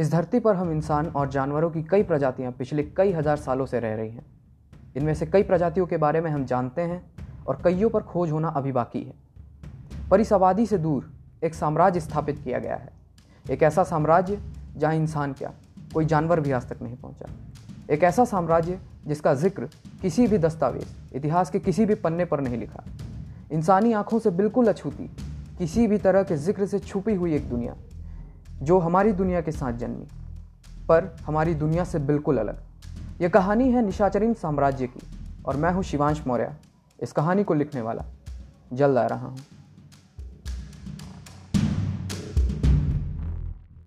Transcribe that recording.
इस धरती पर हम इंसान और जानवरों की कई प्रजातियाँ पिछले कई हज़ार सालों से रह रही हैं। इनमें से कई प्रजातियों के बारे में हम जानते हैं और कईयों पर खोज होना अभी बाकी है। पर इस आबादी से दूर एक साम्राज्य स्थापित किया गया है। एक ऐसा साम्राज्य जहाँ इंसान क्या, कोई जानवर भी आज तक नहीं पहुँचा। एक ऐसा साम्राज्य जिसका ज़िक्र किसी भी दस्तावेज़, इतिहास के किसी भी पन्ने पर नहीं लिखा। इंसानी आँखों से बिल्कुल अछूती किसी भी तरह के ज़िक्र से छुपी हुई एक दुनिया। जो हमारी दुनिया के साथ जन्मी, पर हमारी दुनिया से बिल्कुल अलग। यह कहानी है निशाचरीन साम्राज्य की, और मैं हूँ शिवांश मौर्य। इस कहानी को लिखने वाला, जल्द आ रहा हूँ।